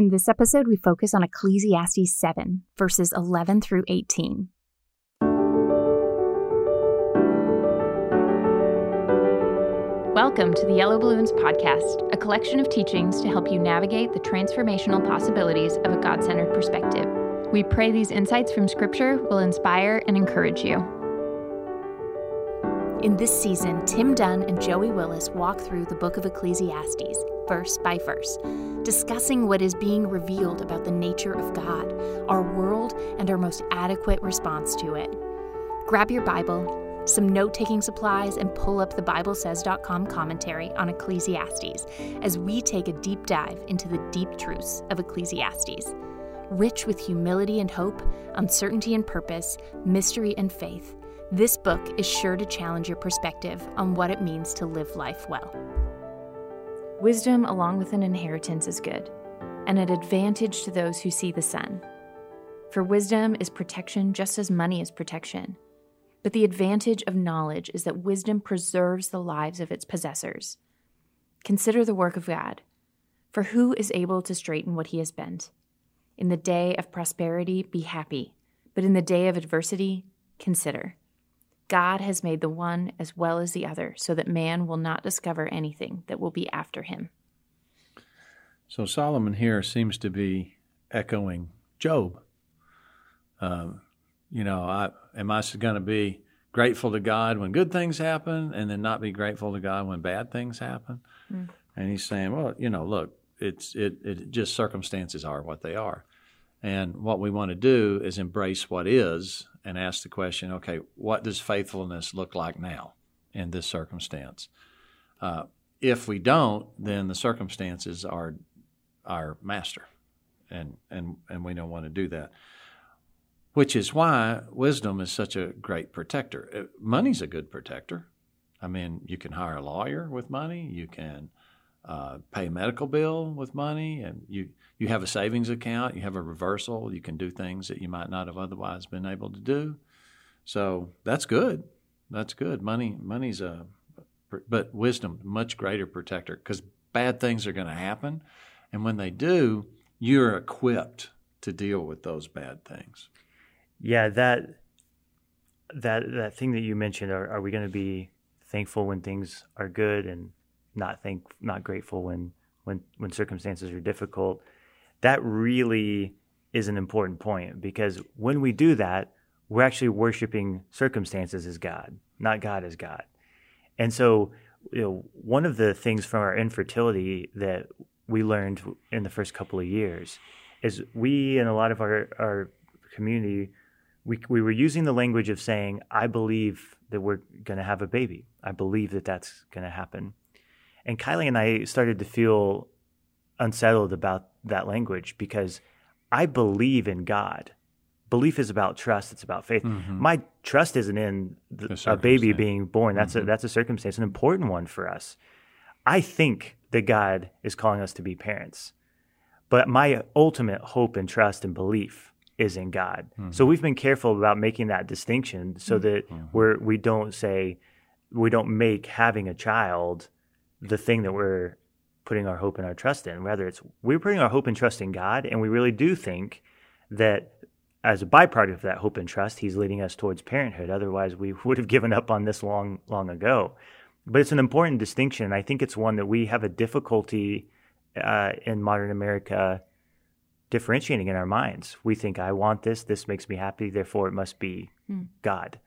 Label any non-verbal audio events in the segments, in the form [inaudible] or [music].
In this episode, we focus on Ecclesiastes 7, verses 11 through 18. Welcome to the Yellow Balloons Podcast, a collection of teachings to help you navigate the transformational possibilities of a God centered perspective. We pray these insights from Scripture will inspire and encourage you. In this season, Tim Dunn and Joey Willis walk through the book of Ecclesiastes, verse by verse, discussing what is being revealed about the nature of God, our world, and our most adequate response to it. Grab your Bible, some note taking supplies, and pull up the BibleSays.com commentary on Ecclesiastes as we take a deep dive into the deep truths of Ecclesiastes. Rich with humility and hope, uncertainty and purpose, mystery and faith, this book is sure to challenge your perspective on what it means to live life well. Wisdom, along with an inheritance, is good, and an advantage to those who see the sun. For wisdom is protection just as money is protection. But the advantage of knowledge is that wisdom preserves the lives of its possessors. Consider the work of God. For who is able to straighten what he has bent? In the day of prosperity, be happy, but in the day of adversity, consider. God has made the one as well as the other, so that man will not discover anything that will be after him. So Solomon here seems to be echoing Job. Uh, you know, I, am I going to be grateful to God when good things happen and then not be grateful to God when bad things happen? Mm. And he's saying, well, you know, look, it's it, it just circumstances are what they are. And what we want to do is embrace what is and ask the question okay, what does faithfulness look like now in this circumstance? Uh, if we don't, then the circumstances are our master, and, and, and we don't want to do that. Which is why wisdom is such a great protector. Uh, money's a good protector. I mean, you can hire a lawyer with money, you can uh, pay a medical bill with money, and you you have a savings account, you have a reversal, you can do things that you might not have otherwise been able to do. So that's good. That's good. Money money's a but wisdom much greater protector because bad things are going to happen, and when they do, you're equipped to deal with those bad things. Yeah, that that that thing that you mentioned. Are, are we going to be thankful when things are good and not think not grateful when when when circumstances are difficult that really is an important point because when we do that we're actually worshiping circumstances as god not god as god and so you know one of the things from our infertility that we learned in the first couple of years is we and a lot of our our community we, we were using the language of saying, I believe that we're going to have a baby. I believe that that's going to happen. And Kylie and I started to feel unsettled about that language because I believe in God. Belief is about trust. It's about faith. Mm-hmm. My trust isn't in the, a baby being born. That's mm-hmm. a that's a circumstance, an important one for us. I think that God is calling us to be parents, but my ultimate hope and trust and belief is in God. Mm-hmm. So we've been careful about making that distinction so mm-hmm. that we're we don't say we don't make having a child the thing that we're putting our hope and our trust in. Rather, it's we're putting our hope and trust in God, and we really do think that as a byproduct of that hope and trust, He's leading us towards parenthood. Otherwise, we [laughs] would have given up on this long, long ago. But it's an important distinction. I think it's one that we have a difficulty uh, in modern America differentiating in our minds. We think, I want this, this makes me happy, therefore it must be mm. God.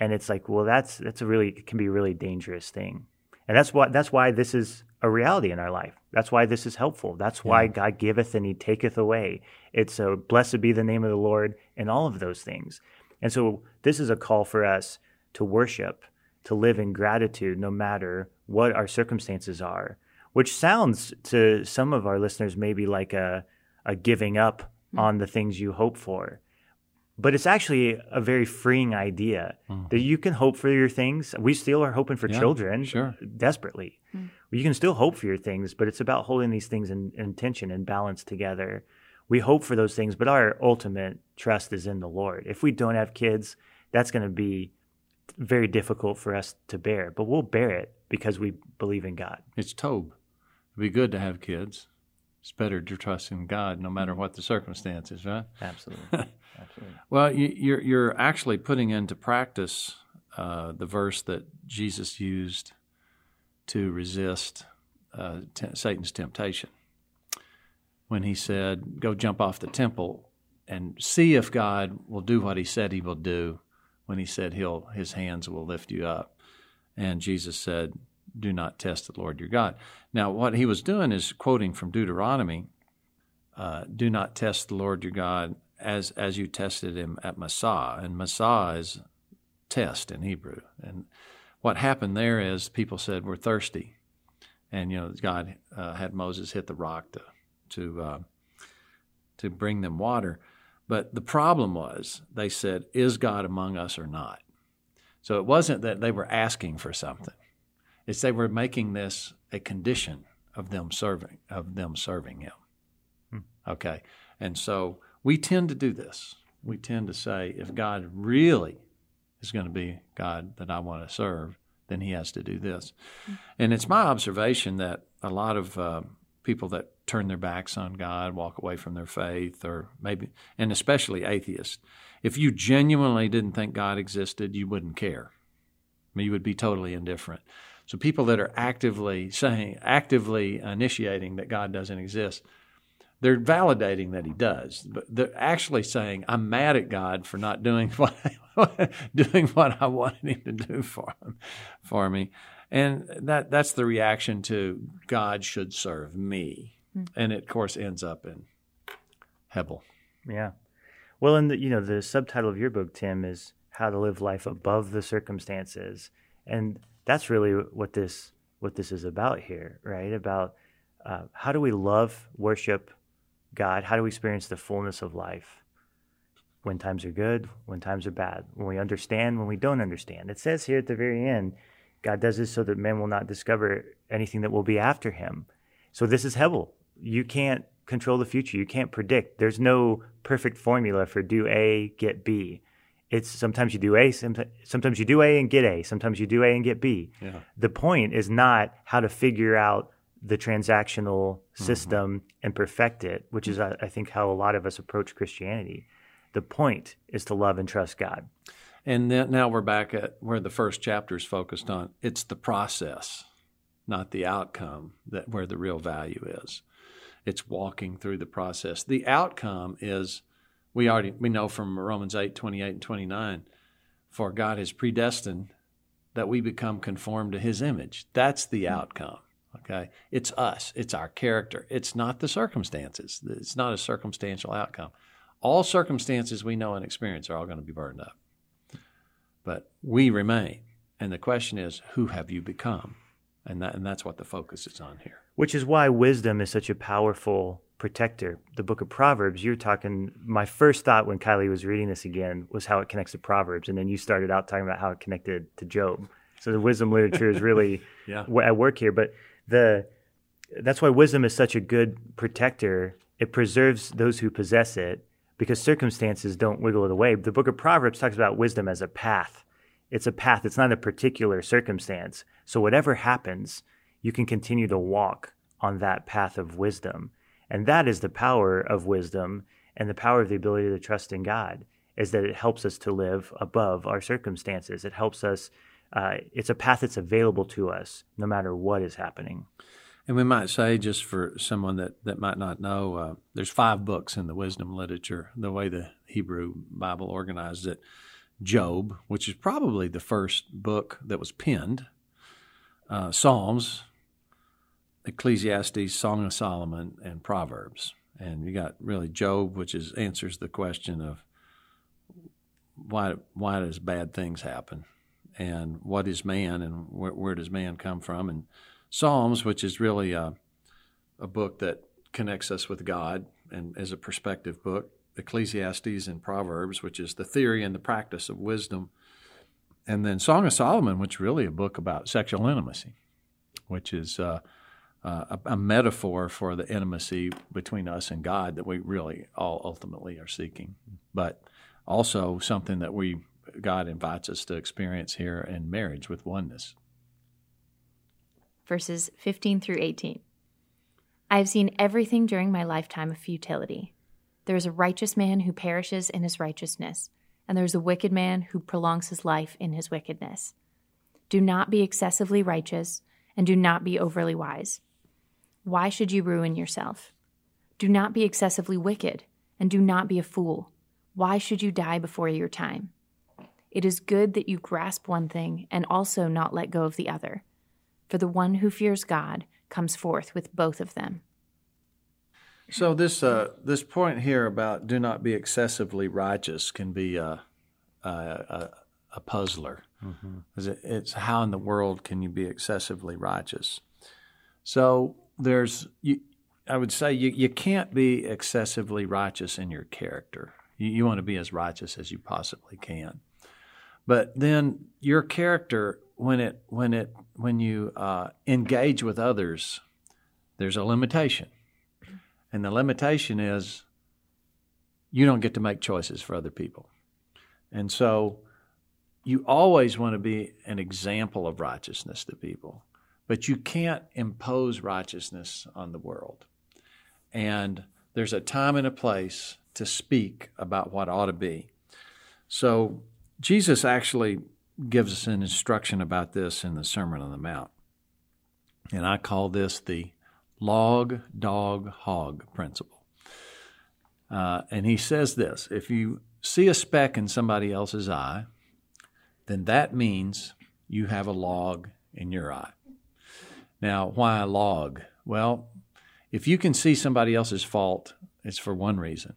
And it's like, well, that's that's a really can be a really dangerous thing. And that's why that's why this is a reality in our life. That's why this is helpful. That's why yeah. God giveth and he taketh away. It's a blessed be the name of the Lord and all of those things. And so this is a call for us to worship, to live in gratitude no matter what our circumstances are, which sounds to some of our listeners maybe like a, a giving up mm-hmm. on the things you hope for but it's actually a very freeing idea mm-hmm. that you can hope for your things. We still are hoping for yeah, children sure. desperately. Mm-hmm. You can still hope for your things, but it's about holding these things in, in tension and balance together. We hope for those things, but our ultimate trust is in the Lord. If we don't have kids, that's going to be very difficult for us to bear, but we'll bear it because we believe in God. It's Tov. It'd be good to have kids. It's better to trust in God no matter what the circumstances, right? [laughs] Absolutely. Absolutely. Well, you, you're you're actually putting into practice uh, the verse that Jesus used to resist uh, t- Satan's temptation when he said, "Go jump off the temple and see if God will do what He said He will do." When He said He'll His hands will lift you up, and Jesus said, "Do not test the Lord your God." Now, what he was doing is quoting from Deuteronomy. Uh, do not test the Lord your God as as you tested him at Massah, and Massah is test in Hebrew. And what happened there is people said we're thirsty, and you know God uh, had Moses hit the rock to to uh, to bring them water. But the problem was they said, "Is God among us or not?" So it wasn't that they were asking for something; it's they were making this a condition of them serving of them serving Him. Hmm. Okay, and so we tend to do this. We tend to say, if God really is going to be God that I want to serve, then He has to do this. And it's my observation that a lot of uh, people that turn their backs on God, walk away from their faith, or maybe, and especially atheists, if you genuinely didn't think God existed, you wouldn't care. I mean, you would be totally indifferent. So people that are actively saying, actively initiating that God doesn't exist, they're validating that he does, but they're actually saying, "I'm mad at God for not doing [laughs] what doing what I wanted him to do for him, for me," and that that's the reaction to God should serve me, mm-hmm. and it of course ends up in Hebel. Yeah, well, and you know the subtitle of your book, Tim, is "How to Live Life Above the Circumstances," and that's really what this what this is about here, right? About uh, how do we love, worship, God, how do we experience the fullness of life? When times are good, when times are bad, when we understand, when we don't understand. It says here at the very end, God does this so that men will not discover anything that will be after him. So this is Hebel. You can't control the future. You can't predict. There's no perfect formula for do A, get B. It's sometimes you do A, sometimes you do A and get A, sometimes you do A and get B. Yeah. The point is not how to figure out the transactional mm-hmm. system mm-hmm. and perfect it, which is, I think, how a lot of us approach Christianity. The point is to love and trust God. And then, now we're back at where the first chapter is focused on. It's the process, not the outcome, that where the real value is. It's walking through the process. The outcome is we already we know from Romans 8, 28 and 29, for God has predestined that we become conformed to his image. That's the hmm. outcome. Okay. It's us, it's our character, it's not the circumstances. It's not a circumstantial outcome. All circumstances we know and experience are all going to be burned up. But we remain. And the question is, who have you become? And, that, and that's what the focus is on here. Which is why wisdom is such a powerful protector. The book of Proverbs, you're talking, my first thought when Kylie was reading this again was how it connects to Proverbs. And then you started out talking about how it connected to Job. So the wisdom literature is really [laughs] yeah. at work here. But the that's why wisdom is such a good protector. It preserves those who possess it because circumstances don't wiggle it away. The book of Proverbs talks about wisdom as a path. It's a path, it's not a particular circumstance. So whatever happens, you can continue to walk on that path of wisdom. And that is the power of wisdom and the power of the ability to trust in God is that it helps us to live above our circumstances. It helps us uh, it's a path that's available to us no matter what is happening. And we might say, just for someone that, that might not know, uh, there's five books in the wisdom literature, the way the Hebrew Bible organized it. Job, which is probably the first book that was penned, uh, Psalms, Ecclesiastes, Song of Solomon, and Proverbs. And you got really Job, which is answers the question of why why does bad things happen? and what is man and where, where does man come from and psalms which is really a, a book that connects us with god and as a perspective book ecclesiastes and proverbs which is the theory and the practice of wisdom and then song of solomon which is really a book about sexual intimacy which is uh, uh, a, a, metaphor for the intimacy between us and god that we really all ultimately are seeking but also something that we God invites us to experience here in marriage with oneness. Verses 15 through 18. I have seen everything during my lifetime of futility. There is a righteous man who perishes in his righteousness, and there is a wicked man who prolongs his life in his wickedness. Do not be excessively righteous, and do not be overly wise. Why should you ruin yourself? Do not be excessively wicked, and do not be a fool. Why should you die before your time? It is good that you grasp one thing and also not let go of the other. For the one who fears God comes forth with both of them. So this uh, this point here about do not be excessively righteous can be a a, a, a puzzler. Mm-hmm. It's how in the world can you be excessively righteous? So there's you, I would say you, you can't be excessively righteous in your character. You, you want to be as righteous as you possibly can. But then your character, when it when it when you uh, engage with others, there's a limitation, and the limitation is you don't get to make choices for other people, and so you always want to be an example of righteousness to people, but you can't impose righteousness on the world, and there's a time and a place to speak about what ought to be. So Jesus actually gives us an instruction about this in the Sermon on the Mount. And I call this the log, dog, hog principle. Uh, and he says this if you see a speck in somebody else's eye, then that means you have a log in your eye. Now, why log? Well, if you can see somebody else's fault, it's for one reason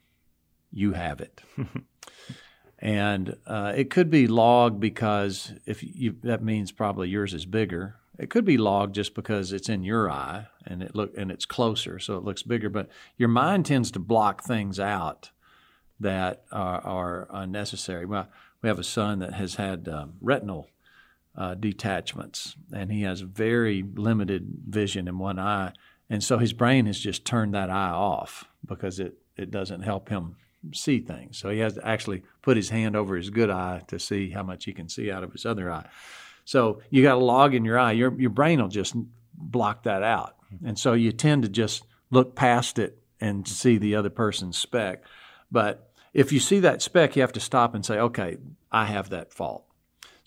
you have it. [laughs] and uh, it could be log because if you that means probably yours is bigger. It could be log just because it's in your eye and it look and it's closer, so it looks bigger. But your mind tends to block things out that are, are unnecessary. Well, we have a son that has had um, retinal uh, detachments, and he has very limited vision in one eye, and so his brain has just turned that eye off because it it doesn't help him see things. So he has to actually put his hand over his good eye to see how much he can see out of his other eye. So you got a log in your eye, your your brain will just block that out. And so you tend to just look past it and see the other person's speck. But if you see that speck, you have to stop and say, okay, I have that fault.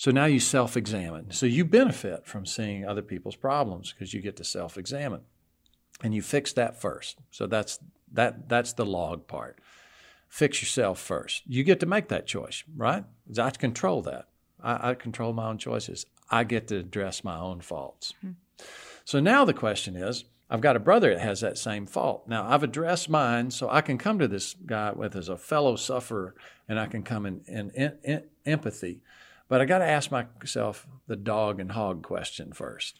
So now you self examine. So you benefit from seeing other people's problems because you get to self examine. And you fix that first. So that's that that's the log part fix yourself first. You get to make that choice, right? I control that. I, I control my own choices. I get to address my own faults. Mm-hmm. So now the question is I've got a brother that has that same fault. Now I've addressed mine, so I can come to this guy with as a fellow sufferer and I can come in, in, in, in empathy. But I got to ask myself the dog and hog question first.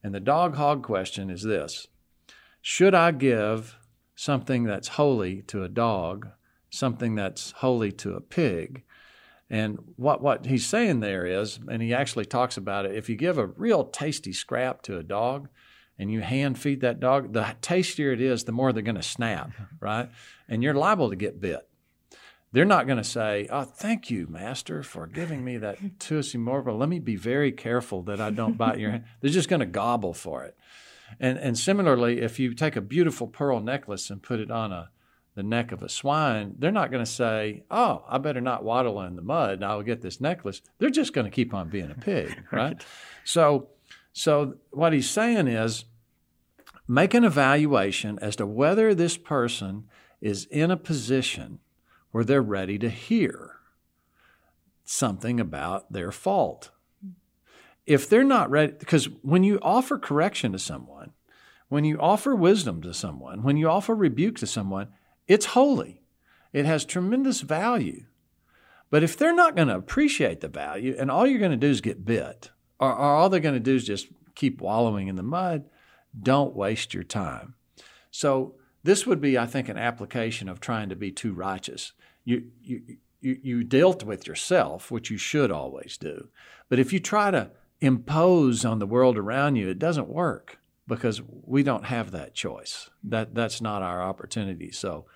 And the dog hog question is this Should I give something that's holy to a dog, something that's holy to a pig. And what, what he's saying there is, and he actually talks about it, if you give a real tasty scrap to a dog and you hand feed that dog, the tastier it is, the more they're going to snap, [laughs] right? And you're liable to get bit. They're not going to say, Oh, thank you, master, for giving me that [laughs] tussy morble. Let me be very careful that I don't bite your hand. [laughs] They're just going to gobble for it. And, and similarly, if you take a beautiful pearl necklace and put it on a, the neck of a swine, they're not going to say, Oh, I better not waddle in the mud. And I will get this necklace. They're just going to keep on being a pig, [laughs] right? right? So, so what he's saying is make an evaluation as to whether this person is in a position where they're ready to hear something about their fault if they're not ready, because when you offer correction to someone, when you offer wisdom to someone, when you offer rebuke to someone, it's holy. It has tremendous value. But if they're not going to appreciate the value and all you're going to do is get bit, or, or all they're going to do is just keep wallowing in the mud, don't waste your time. So, this would be, I think, an application of trying to be too righteous. You, you, you, you dealt with yourself, which you should always do. But if you try to impose on the world around you, it doesn't work because we don't have that choice. That that's not our opportunity. So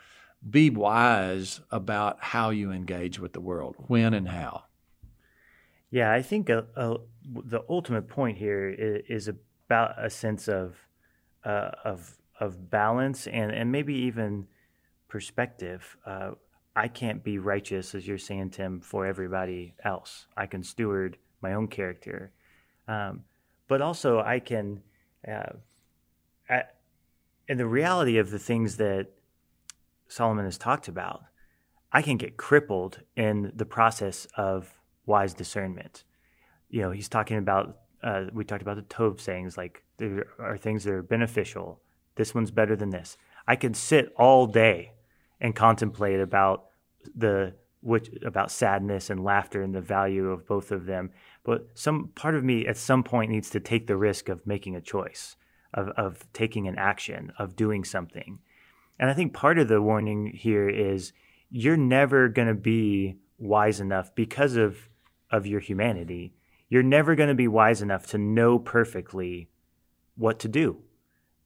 be wise about how you engage with the world, when and how. Yeah, I think a, a, the ultimate point here is, is, about a sense of uh, of of balance and and maybe even perspective. Uh, I can't be righteous, as you're saying, Tim, for everybody else. I can steward my own character, um, but also I can. Uh, and the reality of the things that Solomon has talked about, I can get crippled in the process of wise discernment. You know, he's talking about, uh, we talked about the Tov sayings, like there are things that are beneficial. This one's better than this. I can sit all day and contemplate about the which about sadness and laughter and the value of both of them. But some part of me at some point needs to take the risk of making a choice of, of taking an action, of doing something. And I think part of the warning here is you're never going to be wise enough because of, of your humanity. You're never going to be wise enough to know perfectly what to do.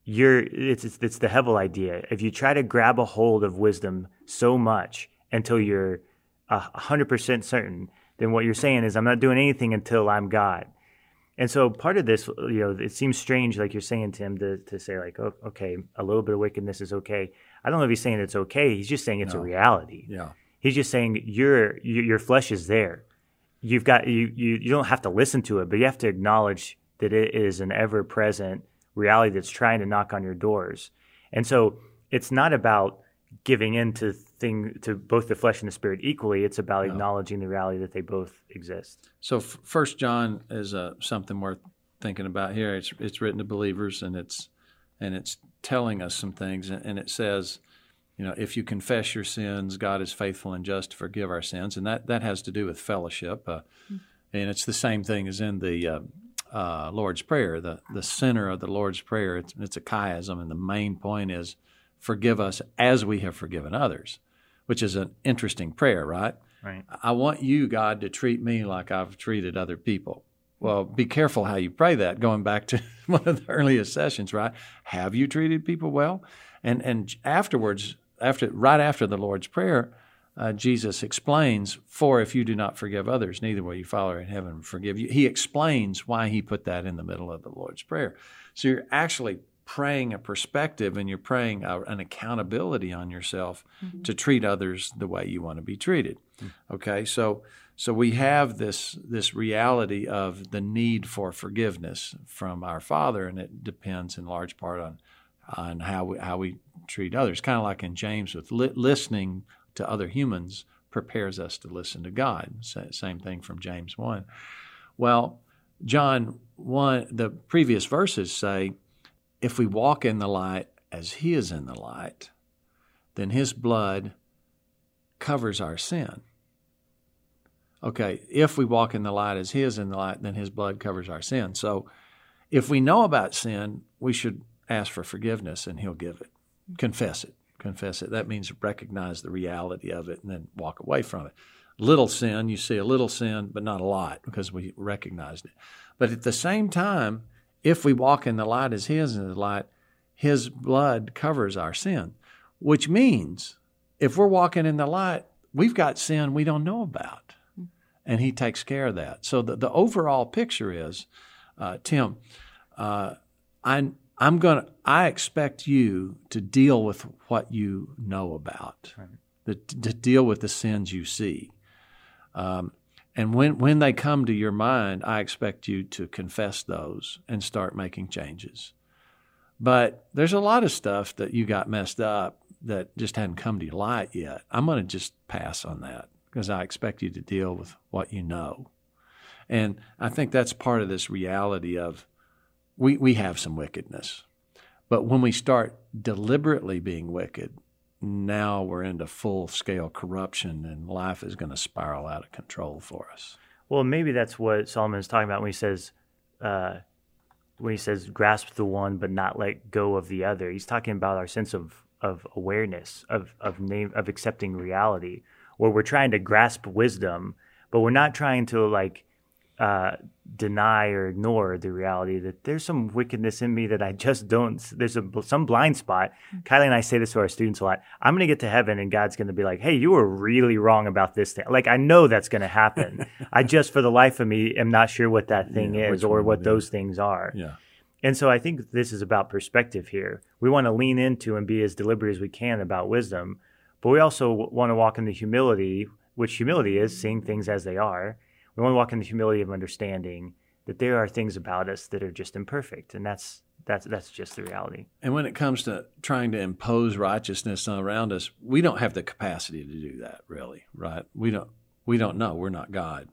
You're, it's, it's, it's the Hevel idea. If you try to grab a hold of wisdom so much until you're a hundred percent certain, then what you're saying is, I'm not doing anything until I'm God. And so part of this, you know, it seems strange, like you're saying, Tim, to, to say like, oh, okay, a little bit of wickedness is okay. I don't know if he's saying it's okay. He's just saying it's no. a reality. Yeah. He's just saying your your flesh is there. You've got you, you you don't have to listen to it, but you have to acknowledge that it is an ever present reality that's trying to knock on your doors. And so it's not about giving in to thing to both the flesh and the spirit equally. It's about no. acknowledging the reality that they both exist. So First John is uh, something worth thinking about here. It's it's written to believers, and it's and it's telling us some things, and it says. You know, if you confess your sins, God is faithful and just to forgive our sins, and that, that has to do with fellowship. Uh, mm-hmm. And it's the same thing as in the uh, uh, Lord's Prayer, the, the center of the Lord's Prayer. It's, it's a chiasm, and the main point is forgive us as we have forgiven others which is an interesting prayer, right? Right. I want you, God, to treat me like I've treated other people. Well, be careful how you pray that. Going back to [laughs] one of the earliest sessions, right? Have you treated people well? And and afterwards, after right after the Lord's prayer, uh, Jesus explains, "For if you do not forgive others, neither will your Father in heaven forgive you." He explains why he put that in the middle of the Lord's prayer. So you're actually praying a perspective and you're praying a, an accountability on yourself mm-hmm. to treat others the way you want to be treated. Mm-hmm. Okay, so so we have this this reality of the need for forgiveness from our Father, and it depends in large part on on how we how we treat others. Kind of like in James, with li- listening to other humans prepares us to listen to God. same thing from James one. Well, John one, the previous verses say if we walk in the light as He is in the light, then His blood covers our sin. Okay, if we walk in the light as He is in the light, then His blood covers our sin. So if we know about sin, we should ask for forgiveness and He'll give it. Confess it. Confess it. That means recognize the reality of it and then walk away from it. Little sin, you see a little sin, but not a lot because we recognized it. But at the same time, if we walk in the light as His is in the light, His blood covers our sin, which means if we're walking in the light, we've got sin we don't know about, and He takes care of that. So the, the overall picture is, uh, Tim, uh, I, I'm gonna. I expect you to deal with what you know about, right. the, to deal with the sins you see. Um, and when, when they come to your mind, I expect you to confess those and start making changes. But there's a lot of stuff that you got messed up that just hadn't come to light yet. I'm going to just pass on that because I expect you to deal with what you know. And I think that's part of this reality of we, we have some wickedness. But when we start deliberately being wicked, now we're into full scale corruption and life is going to spiral out of control for us. Well, maybe that's what Solomon is talking about when he says, uh, when he says grasp the one but not let go of the other. He's talking about our sense of of awareness of of name of accepting reality, where we're trying to grasp wisdom, but we're not trying to like uh, deny or ignore the reality that there's some wickedness in me that I just don't. There's a, some blind spot. Mm-hmm. Kylie and I say this to our students a lot. I'm going to get to heaven and God's going to be like, "Hey, you were really wrong about this thing." Like I know that's going to happen. [laughs] I just, for the life of me, am not sure what that thing yeah, is or what those things are. Yeah. And so I think this is about perspective here. We want to lean into and be as deliberate as we can about wisdom, but we also want to walk in the humility, which humility is seeing things as they are. We want to walk in the humility of understanding that there are things about us that are just imperfect, and that's that's that's just the reality. And when it comes to trying to impose righteousness around us, we don't have the capacity to do that, really, right? We don't we don't know. We're not God.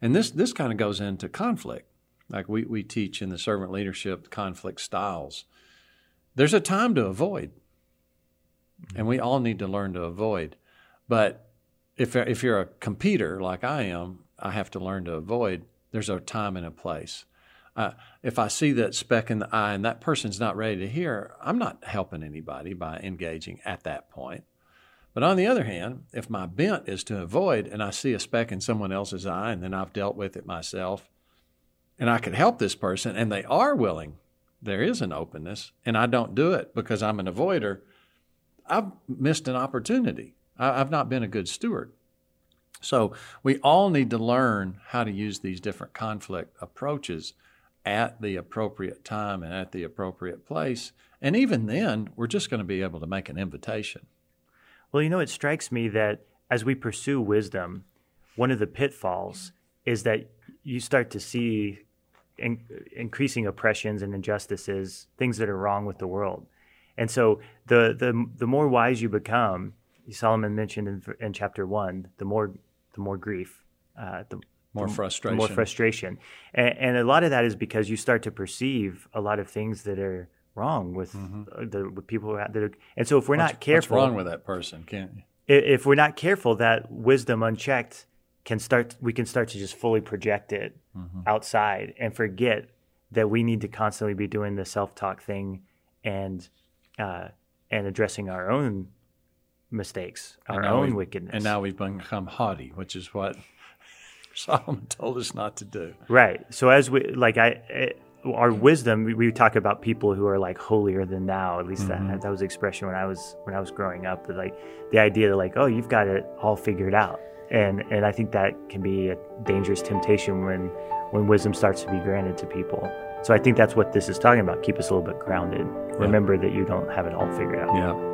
And this this kind of goes into conflict. Like we, we teach in the servant leadership conflict styles. There's a time to avoid. Mm-hmm. And we all need to learn to avoid. But if if you're a competitor like I am, I have to learn to avoid. There's a time and a place. Uh, if I see that speck in the eye and that person's not ready to hear, I'm not helping anybody by engaging at that point. But on the other hand, if my bent is to avoid and I see a speck in someone else's eye and then I've dealt with it myself and I could help this person and they are willing, there is an openness, and I don't do it because I'm an avoider, I've missed an opportunity. I've not been a good steward. So we all need to learn how to use these different conflict approaches at the appropriate time and at the appropriate place. And even then, we're just going to be able to make an invitation. Well, you know, it strikes me that as we pursue wisdom, one of the pitfalls is that you start to see in, increasing oppressions and injustices, things that are wrong with the world. And so the the the more wise you become, Solomon mentioned in, in chapter one, the more the more grief, uh, the more frustration. More frustration. And, and, a lot of that is because you start to perceive a lot of things that are wrong with mm-hmm. the with people who have, that are, and so if we're what's, not careful what's wrong with that person can't you? if we're not careful that wisdom unchecked can start we can start to just fully project it mm-hmm. outside and forget that we need to constantly be doing the self-talk thing and uh, and addressing our own mistakes our own wickedness and now we've become haughty which is what [laughs] Solomon told us not to do. Right. So as we like, I, it, our wisdom, we, we, talk about people who are like holier than thou. At least mm-hmm. that that was the expression when I was when I was growing up. But like the idea that like, oh, you've got it all figured out, and and I think that can be a dangerous temptation when when wisdom starts to be granted to people. So I think that's what this is talking about. Keep us a little bit grounded. Yeah. Remember that you don't have it all figured out. Yeah.